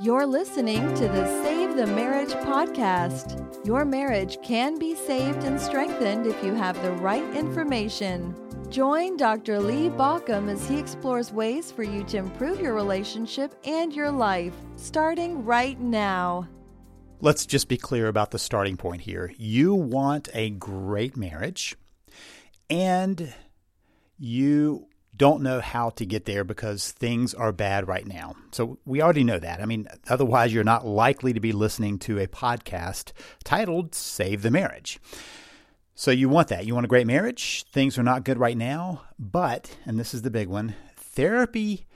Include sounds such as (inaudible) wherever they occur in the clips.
You're listening to the Save the Marriage podcast. Your marriage can be saved and strengthened if you have the right information. Join Dr. Lee Baucom as he explores ways for you to improve your relationship and your life, starting right now. Let's just be clear about the starting point here. You want a great marriage, and you don't know how to get there because things are bad right now. So we already know that. I mean, otherwise, you're not likely to be listening to a podcast titled Save the Marriage. So you want that. You want a great marriage. Things are not good right now, but, and this is the big one, therapy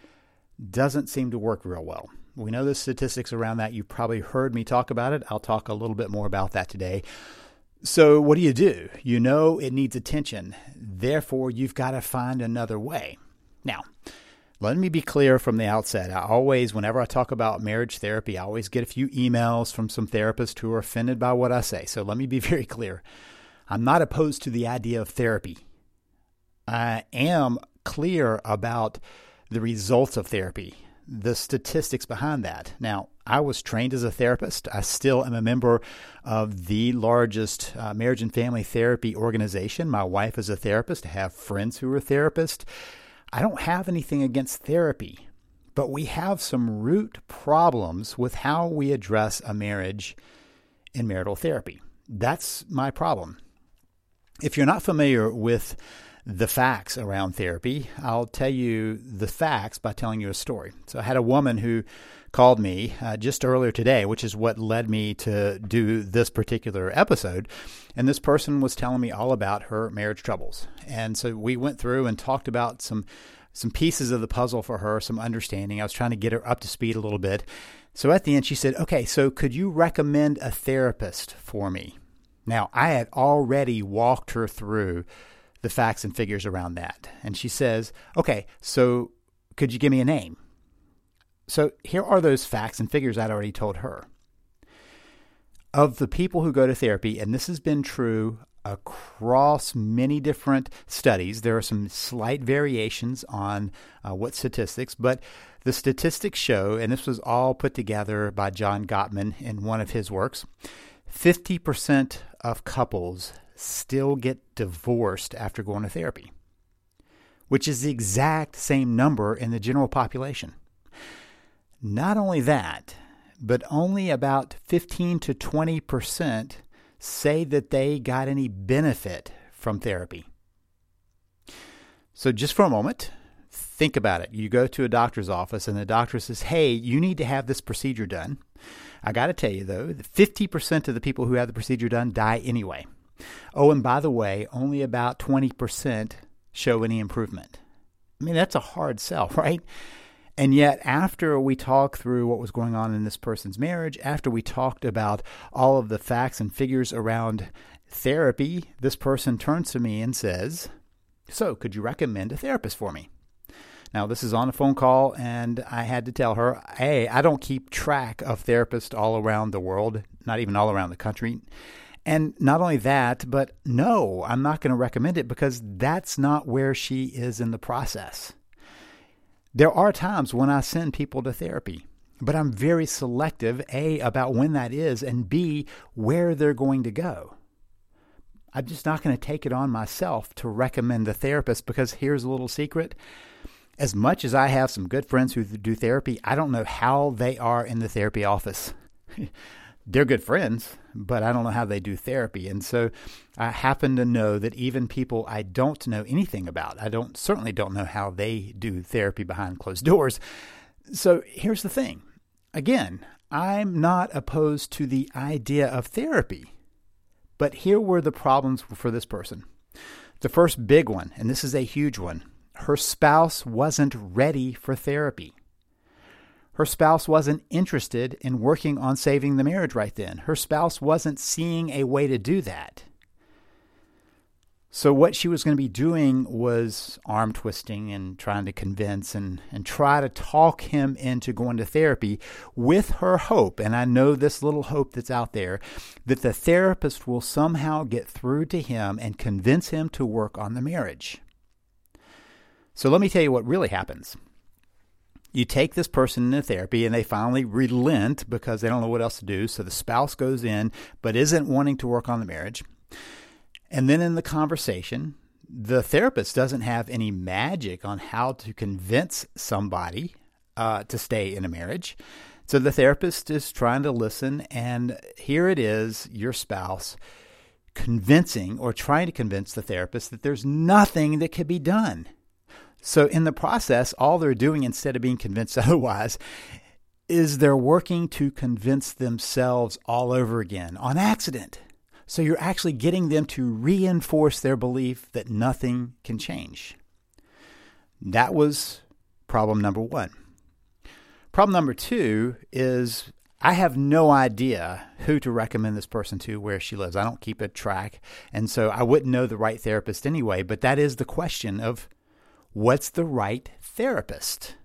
doesn't seem to work real well. We know the statistics around that. You've probably heard me talk about it. I'll talk a little bit more about that today. So, what do you do? You know it needs attention. Therefore, you've got to find another way. Now, let me be clear from the outset. I always, whenever I talk about marriage therapy, I always get a few emails from some therapists who are offended by what I say. So, let me be (laughs) very clear. I'm not opposed to the idea of therapy. I am clear about the results of therapy, the statistics behind that. Now, I was trained as a therapist. I still am a member of the largest uh, marriage and family therapy organization. My wife is a therapist. I have friends who are therapists. I don't have anything against therapy, but we have some root problems with how we address a marriage in marital therapy. That's my problem. If you're not familiar with the facts around therapy, I'll tell you the facts by telling you a story. So I had a woman who called me uh, just earlier today, which is what led me to do this particular episode. And this person was telling me all about her marriage troubles. And so we went through and talked about some some pieces of the puzzle for her, some understanding. I was trying to get her up to speed a little bit. So at the end, she said, Okay, so could you recommend a therapist for me? Now, I had already walked her through the facts and figures around that. And she says, Okay, so could you give me a name? So here are those facts and figures I'd already told her. Of the people who go to therapy, and this has been true across many different studies, there are some slight variations on uh, what statistics, but the statistics show, and this was all put together by John Gottman in one of his works 50% of couples still get divorced after going to therapy, which is the exact same number in the general population. Not only that, but only about 15 to 20% say that they got any benefit from therapy. So, just for a moment, think about it. You go to a doctor's office, and the doctor says, Hey, you need to have this procedure done. I got to tell you, though, 50% of the people who have the procedure done die anyway. Oh, and by the way, only about 20% show any improvement. I mean, that's a hard sell, (laughs) right? And yet, after we talked through what was going on in this person's marriage, after we talked about all of the facts and figures around therapy, this person turns to me and says, So, could you recommend a therapist for me? Now, this is on a phone call, and I had to tell her, Hey, I don't keep track of therapists all around the world, not even all around the country. And not only that, but no, I'm not going to recommend it because that's not where she is in the process. There are times when I send people to therapy, but I'm very selective, A, about when that is, and B, where they're going to go. I'm just not going to take it on myself to recommend the therapist because here's a little secret. As much as I have some good friends who do therapy, I don't know how they are in the therapy office. (laughs) they're good friends, but I don't know how they do therapy. And so I happen to know that even people I don't know anything about, I don't certainly don't know how they do therapy behind closed doors. So here's the thing. Again, I'm not opposed to the idea of therapy. But here were the problems for this person. The first big one, and this is a huge one, her spouse wasn't ready for therapy. Her spouse wasn't interested in working on saving the marriage right then. Her spouse wasn't seeing a way to do that. So, what she was going to be doing was arm twisting and trying to convince and, and try to talk him into going to therapy with her hope, and I know this little hope that's out there, that the therapist will somehow get through to him and convince him to work on the marriage. So, let me tell you what really happens you take this person into therapy and they finally relent because they don't know what else to do. So the spouse goes in but isn't wanting to work on the marriage. And then in the conversation, the therapist doesn't have any magic on how to convince somebody uh, to stay in a marriage. So the therapist is trying to listen, and here it is your spouse convincing or trying to convince the therapist that there's nothing that could be done. So, in the process, all they're doing instead of being convinced (laughs) otherwise is they're working to convince themselves all over again on accident. So, you're actually getting them to reinforce their belief that nothing can change. That was problem number one. Problem number two is I have no idea who to recommend this person to where she lives. I don't keep a track. And so I wouldn't know the right therapist anyway. But that is the question of what's the right therapist?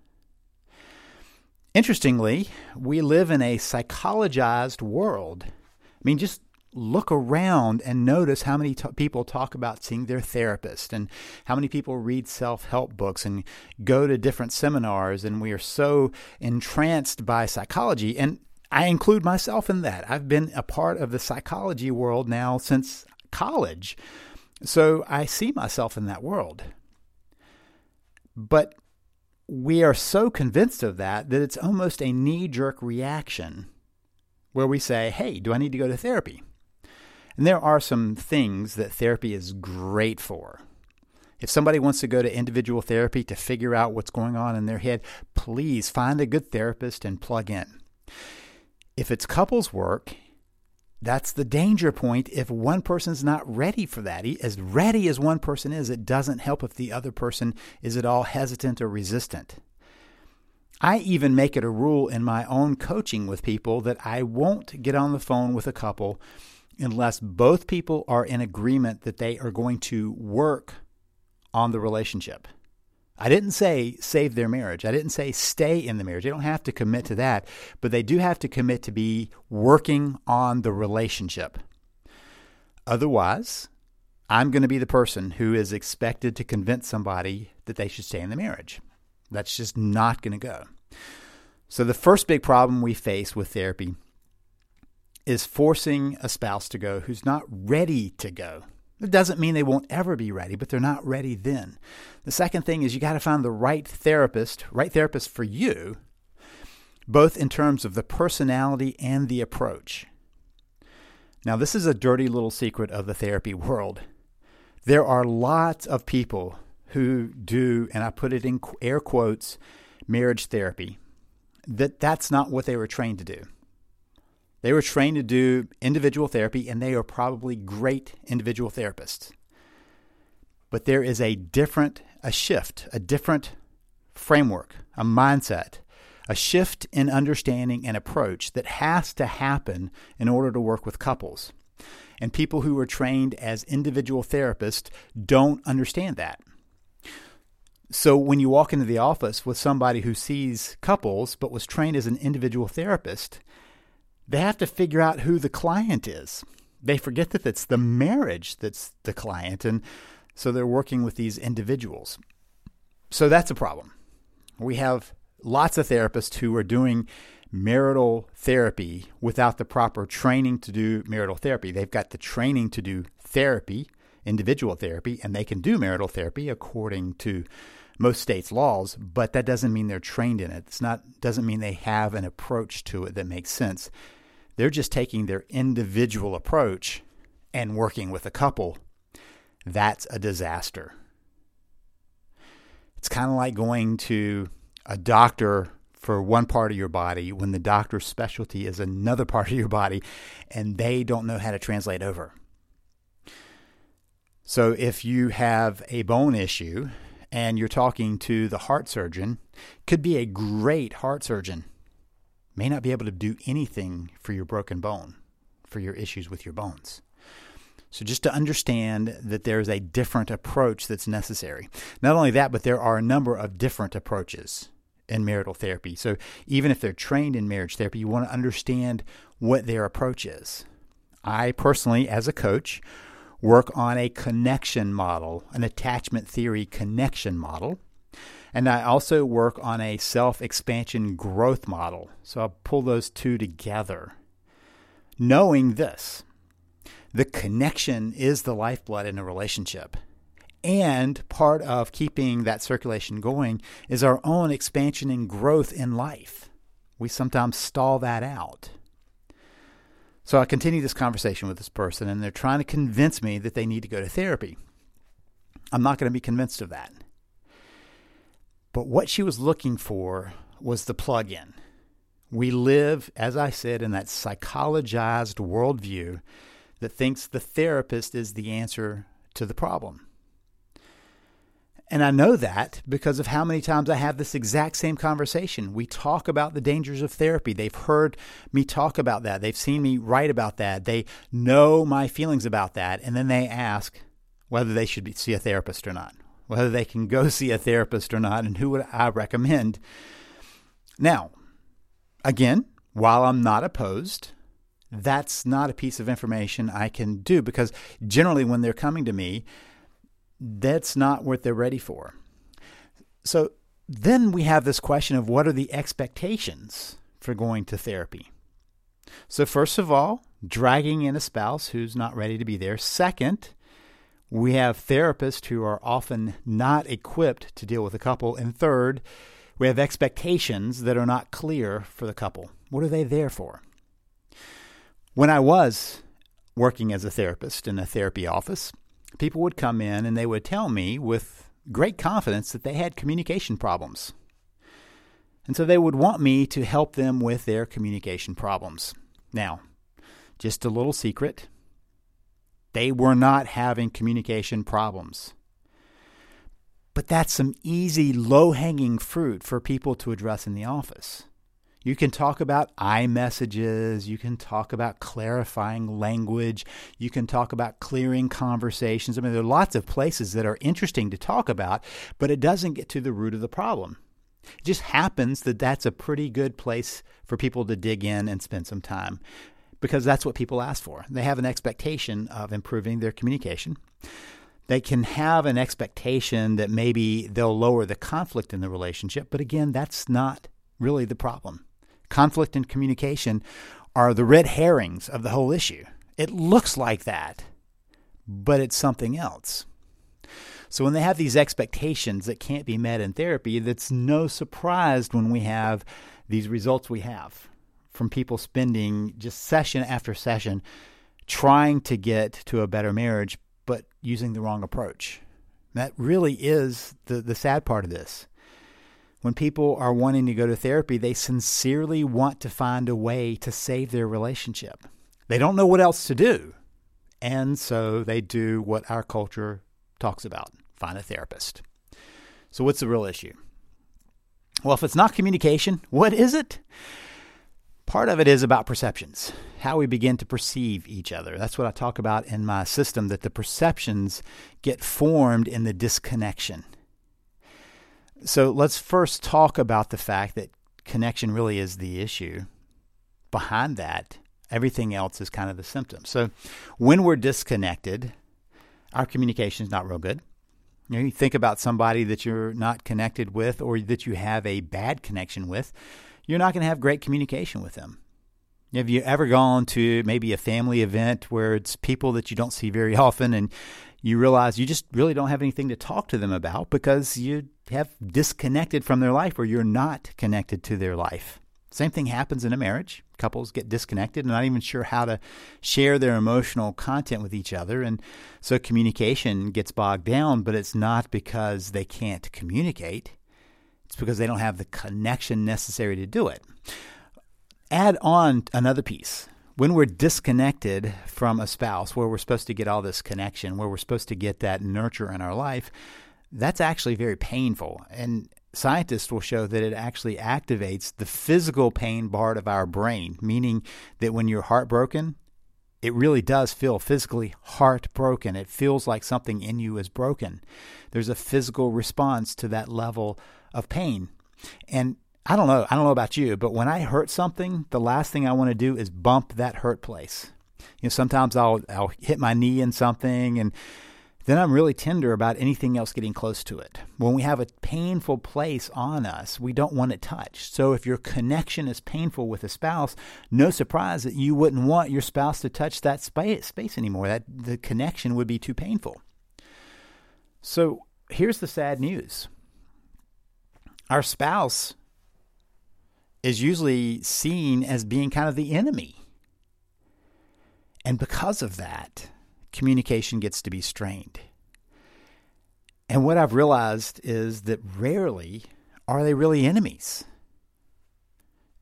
Interestingly, we live in a psychologized world. I mean, just look around and notice how many t- people talk about seeing their therapist and how many people read self help books and go to different seminars. And we are so entranced by psychology. And I include myself in that. I've been a part of the psychology world now since college. So I see myself in that world. But we are so convinced of that that it's almost a knee jerk reaction where we say, hey, do I need to go to therapy? And there are some things that therapy is great for. If somebody wants to go to individual therapy to figure out what's going on in their head, please find a good therapist and plug in. If it's couples work that's the danger point if one person's not ready for that. As ready as one person is, it doesn't help if the other person is at all hesitant or resistant. I even make it a rule in my own coaching with people that I won't get on the phone with a couple unless both people are in agreement that they are going to work on the relationship. I didn't say save their marriage. I didn't say stay in the marriage. They don't have to commit to that, but they do have to commit to be working on the relationship. Otherwise, I'm going to be the person who is expected to convince somebody that they should stay in the marriage. That's just not going to go. So, the first big problem we face with therapy is forcing a spouse to go who's not ready to go. It doesn't mean they won't ever be ready, but they're not ready then. The second thing is you got to find the right therapist, right therapist for you, both in terms of the personality and the approach. Now, this is a dirty little secret of the therapy world. There are lots of people who do, and I put it in air quotes, marriage therapy. That that's not what they were trained to do. They were trained to do individual therapy, and they are probably great individual therapists. But there is a different, a shift, a different framework, a mindset, a shift in understanding and approach that has to happen in order to work with couples. And people who are trained as individual therapists don't understand that. So when you walk into the office with somebody who sees couples but was trained as an individual therapist, they have to figure out who the client is. They forget that it's the marriage that's the client, and so they're working with these individuals. So that's a problem. We have lots of therapists who are doing marital therapy without the proper training to do marital therapy. They've got the training to do therapy, individual therapy, and they can do marital therapy according to most states' laws, but that doesn't mean they're trained in it. It's not doesn't mean they have an approach to it that makes sense. They're just taking their individual approach and working with a couple. That's a disaster. It's kind of like going to a doctor for one part of your body when the doctor's specialty is another (laughs) part of your body and they don't know how to translate over. So if you have a bone issue and you're talking to the heart surgeon, could be a great heart surgeon may not be able to do anything for your broken bone, for your issues with your bones. So, just to understand that there's a different approach that's necessary. Not only that, but there are a number of different approaches in marital therapy. So, even if they're trained in marriage therapy, you want to understand what their approach is. I personally, as a coach, work on a connection model, an attachment theory connection model. And I also work on a self expansion growth model. So I'll pull those two together. Knowing this, the connection is the lifeblood in a relationship. And part of keeping that circulation going is our own expansion and growth in life. We sometimes stall that out. So I continue this conversation with this person, and they're trying to convince me that they need to go to therapy. I'm not going to be convinced of that. But what she was looking for was the plug in. We live, as I said, in that psychologized worldview that thinks the therapist is the answer to the problem. And I know that because of how many times I have this exact same conversation. We talk about the dangers of therapy. They've heard me talk about that. They've seen me write about that. They know my feelings about that. And then they ask whether they should see a therapist or not, whether they can go (laughs) see a therapist or not, and who would I recommend. Now, again, while I'm not opposed, that's not a piece of information I can do because generally when they're coming to me, that's not what they're ready for. So then we have this question of what are the expectations for going to therapy? So, first of all, dragging in a spouse who's not ready to be there. Second, we have therapists who are often not equipped to deal with a couple. And third, we have expectations that are not clear for the couple. What are they there for? When I was working as a therapist in a therapy office, people would come in and they would tell me with great confidence that they had communication problems. And so they would want me to help them with their communication problems. Now, just a little secret they were not having communication problems. But that's some easy, low hanging fruit for people to address in the office. You can talk about I-messages. You can talk about clarifying language. You can talk about clearing conversations. I mean, there are lots of places that are interesting to talk about, but it doesn't get to the root of the problem. It just happens that that's a pretty good place for people to dig in and spend some time because that's what people ask for. They have an expectation of improving their communication. They can have an expectation that maybe they'll lower the conflict in the relationship, but again, that's not really the problem conflict and communication are the red herrings of the whole issue. It looks like that, but it's something else. So when they have these expectations that can't be met in therapy, that's no surprise when we have these results we have from people spending just session after session trying to get to a better marriage, but using the wrong approach. That really is the, the sad part of this when people are wanting to go to therapy, they sincerely want to find a way to save their relationship. They don't know what else to do. And so they do what our culture talks about find a therapist. So, what's the real issue? Well, if it's not communication, what is it? Part of it is about perceptions, how we begin to perceive each other. That's what I talk about in my system that the perceptions get formed in the disconnection. So let's first talk about the fact that connection really is the issue. Behind that, everything else is kind of the symptom. So when we're disconnected, our communication is not real good. You, know, you think about somebody that you're not connected with or that you have a bad connection with, you're not going to have great communication with them. Have you ever gone to maybe a family event where it's people that you don't see very (laughs) often and you realize you just really don't have anything to talk to them about because you have disconnected from their life or you're not connected to their life. Same thing happens in a marriage. Couples get disconnected and not even sure how to share their emotional content with each other. And so communication gets bogged down, but it's not because they can't communicate, it's because they don't have the connection necessary to do it. Add on another piece when we're disconnected from a spouse, where we're supposed to get all this connection, where we're supposed to get that nurture in our life, that's actually very painful. And scientists will show that it actually activates the physical pain part of our brain, meaning that when you're heartbroken, it really does feel physically heartbroken. It feels like something in you is broken. There's a physical response to that level of pain. And I don't know. I don't know about you, but when I hurt something, the last thing I want to do is bump that hurt place. You know, sometimes I'll I'll hit my knee in something and then I'm really tender about anything else getting close to it. When we have a painful place on us, we don't want it touched. So if your connection is painful with a spouse, no surprise that you wouldn't want your spouse to touch that space, anymore. That the connection would be too painful. So here's the sad news. Our spouse is usually seen as being kind of the enemy. And because of that, communication gets to be strained. And what I've realized is that rarely are they really enemies.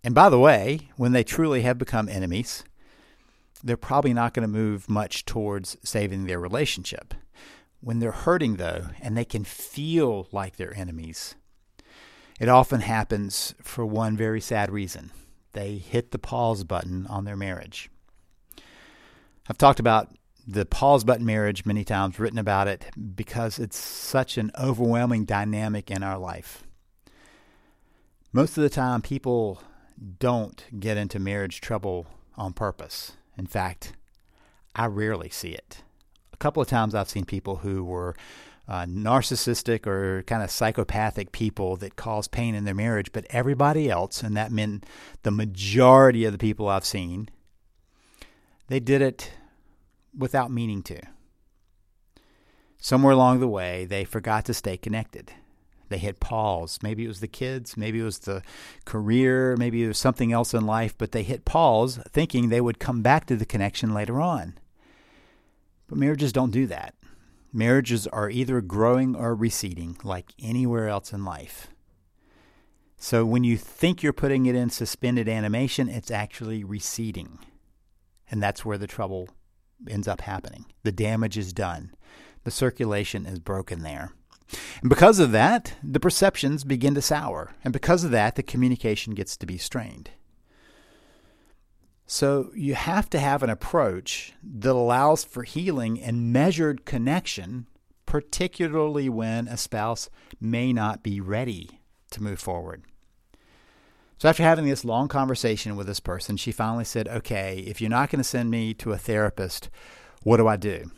And by the way, when they truly have become enemies, they're probably not going to move much towards saving their relationship. When they're hurting, though, and they can feel like they're enemies, it often happens for one very sad reason they hit the pause button on their marriage. I've talked about the pause button marriage many times, written about it because it's such an overwhelming dynamic in our life. Most of the time, people don't get into marriage trouble on purpose. In fact, I rarely see it. A couple of times I've seen people who were uh, narcissistic or kind of psychopathic people that cause pain in their marriage, but everybody else, and that meant the majority of the people I've seen, they did it without meaning to. Somewhere along the way, they forgot to stay connected. They hit pause. Maybe it was the kids, maybe it was the career, maybe it was something else in life, but they hit pause thinking they would come back to the connection later on. But marriages don't do that. Marriages are either growing or receding, like anywhere else in life. So when you think you're putting it in suspended animation, it's actually receding. And that's where the trouble ends up happening. The damage is done. The circulation is broken there. And because of that, the perceptions begin to sour. And because of that, the communication gets to be strained. So you have to have an approach that allows for healing and measured connection, particularly when a spouse may not be ready to move forward. So after having this long conversation with this person, she finally said, Okay, if you're not going to send me to a therapist, what do I do?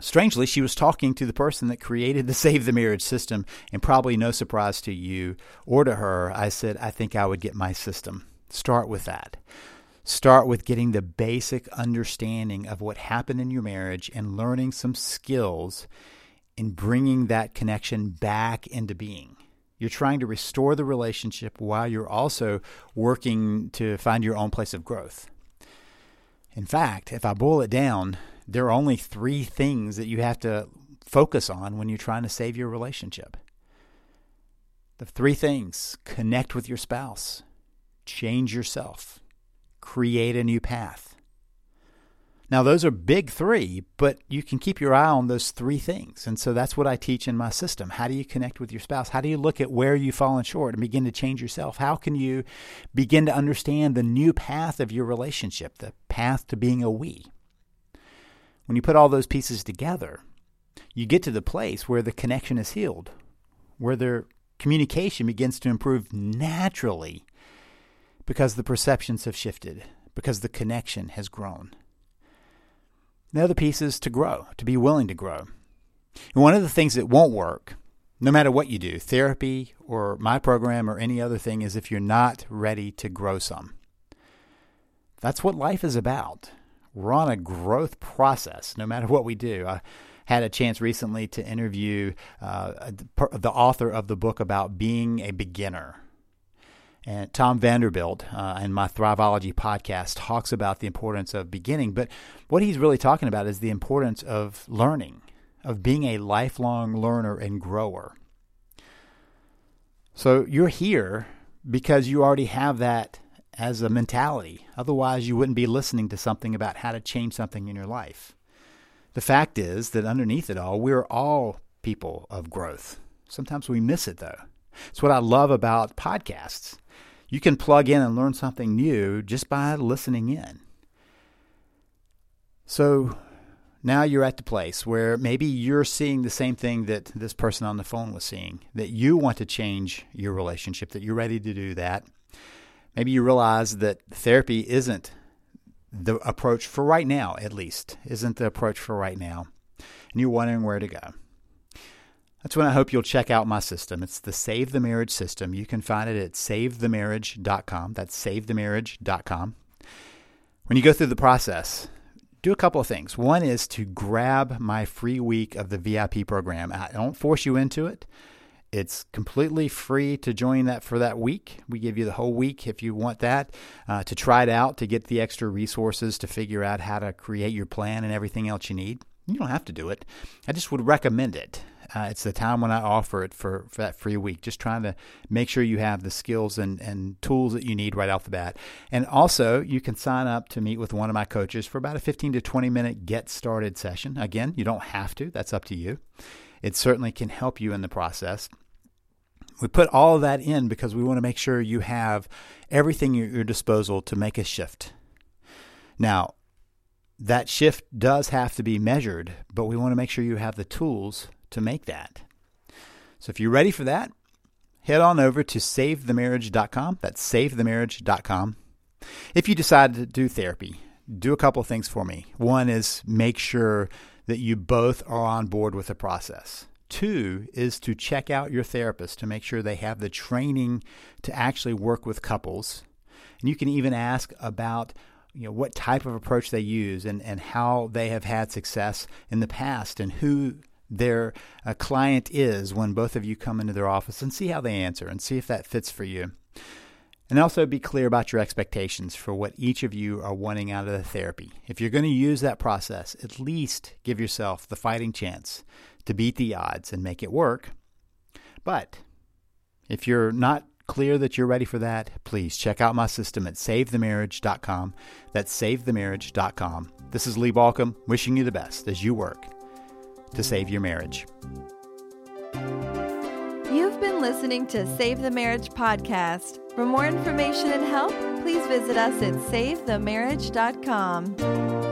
Strangely, she was talking to the person that created the (laughs) Save the Marriage system, and probably no surprise to you or to her, I said, I think I would get my system. Start with that. Start with getting the basic understanding of what happened in your marriage and learning some skills in bringing that connection back into being. You're trying to restore the relationship while you're also working to find your own place of growth. In fact, if I boil it down, there are only three things that you have to focus on when you're trying to save your relationship. The three things connect with your spouse, change yourself, create a new path. Now, those are big three, but you can keep your eye on those three things. And so that's what I teach in my system. How do you connect with your spouse? How do you look at where you've fallen short and begin to change yourself? How can you begin to understand the new path of your relationship, the path to being a we? When you put all those pieces together, you get to the place where the connection is healed, where the communication begins to improve naturally because the perceptions have shifted, because the connection has grown. The other piece is to grow, to be willing to grow. And one of the things that won't work, no matter what you do, therapy or my program or any other thing, is if you're not ready to grow some. That's what life is about. We're on a growth process, no matter what we do. I had a chance recently to interview uh, the author of the book about being a beginner. And Tom Vanderbilt uh, in my Thriveology podcast talks about the importance of beginning. But what he's really talking about is the importance of learning, of being a lifelong learner and grower. So you're here because you already have that as a mentality. Otherwise, you wouldn't be listening to something about how to change something in your life. The fact is that underneath it all, we're all people of growth. Sometimes we miss it, though. It's what I love about podcasts you can plug in and learn something new just by listening in. So now you're at the place where maybe you're seeing the same thing that this person on the phone was seeing, that you want to change your relationship, that you're ready to do that. Maybe you realize that therapy isn't the approach for right now, at least, isn't the approach for right now. and you're wondering where to go. That's when I hope you'll check out my system. It's the Save the Marriage system. You can find it at savethemarriage.com. That's savethemarriage.com. When you go through the process, do a couple of things. One is to grab my free week of the VIP program. I don't force you into it. It's completely free to join that for that week. We give you the whole week if you want that uh, to try it out, to get the extra resources, to figure out how to create your plan and everything else you need. You don't have to do it. I just would recommend it. Uh, it's the time when I offer it for, for that free week, just trying to make sure you have the skills and, and tools that you need right off the bat. And also, you can sign up to meet with one of my coaches for about a 15 to 20 minute get started session. Again, you don't have to, that's up to you. It certainly can help you in the process. We put all of that in because we want to make sure you have everything at your disposal to make a shift. Now, that shift does have to be measured, but we want to make sure you have the tools to make that. So if you're ready for that, head on over to savethemarriage.com. That's savethemarriage.com. If you decide to do therapy, do a couple things for me. One is make sure that you both are on board with the process. Two is to check out your therapist to make sure they have the training to actually work with couples. And you can even ask about you know what type of approach they use and, and how they have had success in the past and who their uh, client is when both of you come into their office and see how they answer and see if that fits for you. And also be clear about your expectations for what each of you are wanting out of the therapy. If you're going to use that process, at least give yourself the fighting chance to beat the odds and make it work. But if you're not clear that you're ready for that, please check out my system at savethemarriage.com. That's savethemarriage.com. This is Lee Baucom wishing you the best as you work to save your marriage. You've been listening to Save the Marriage podcast. For more information and help, please visit us at savethemarriage.com.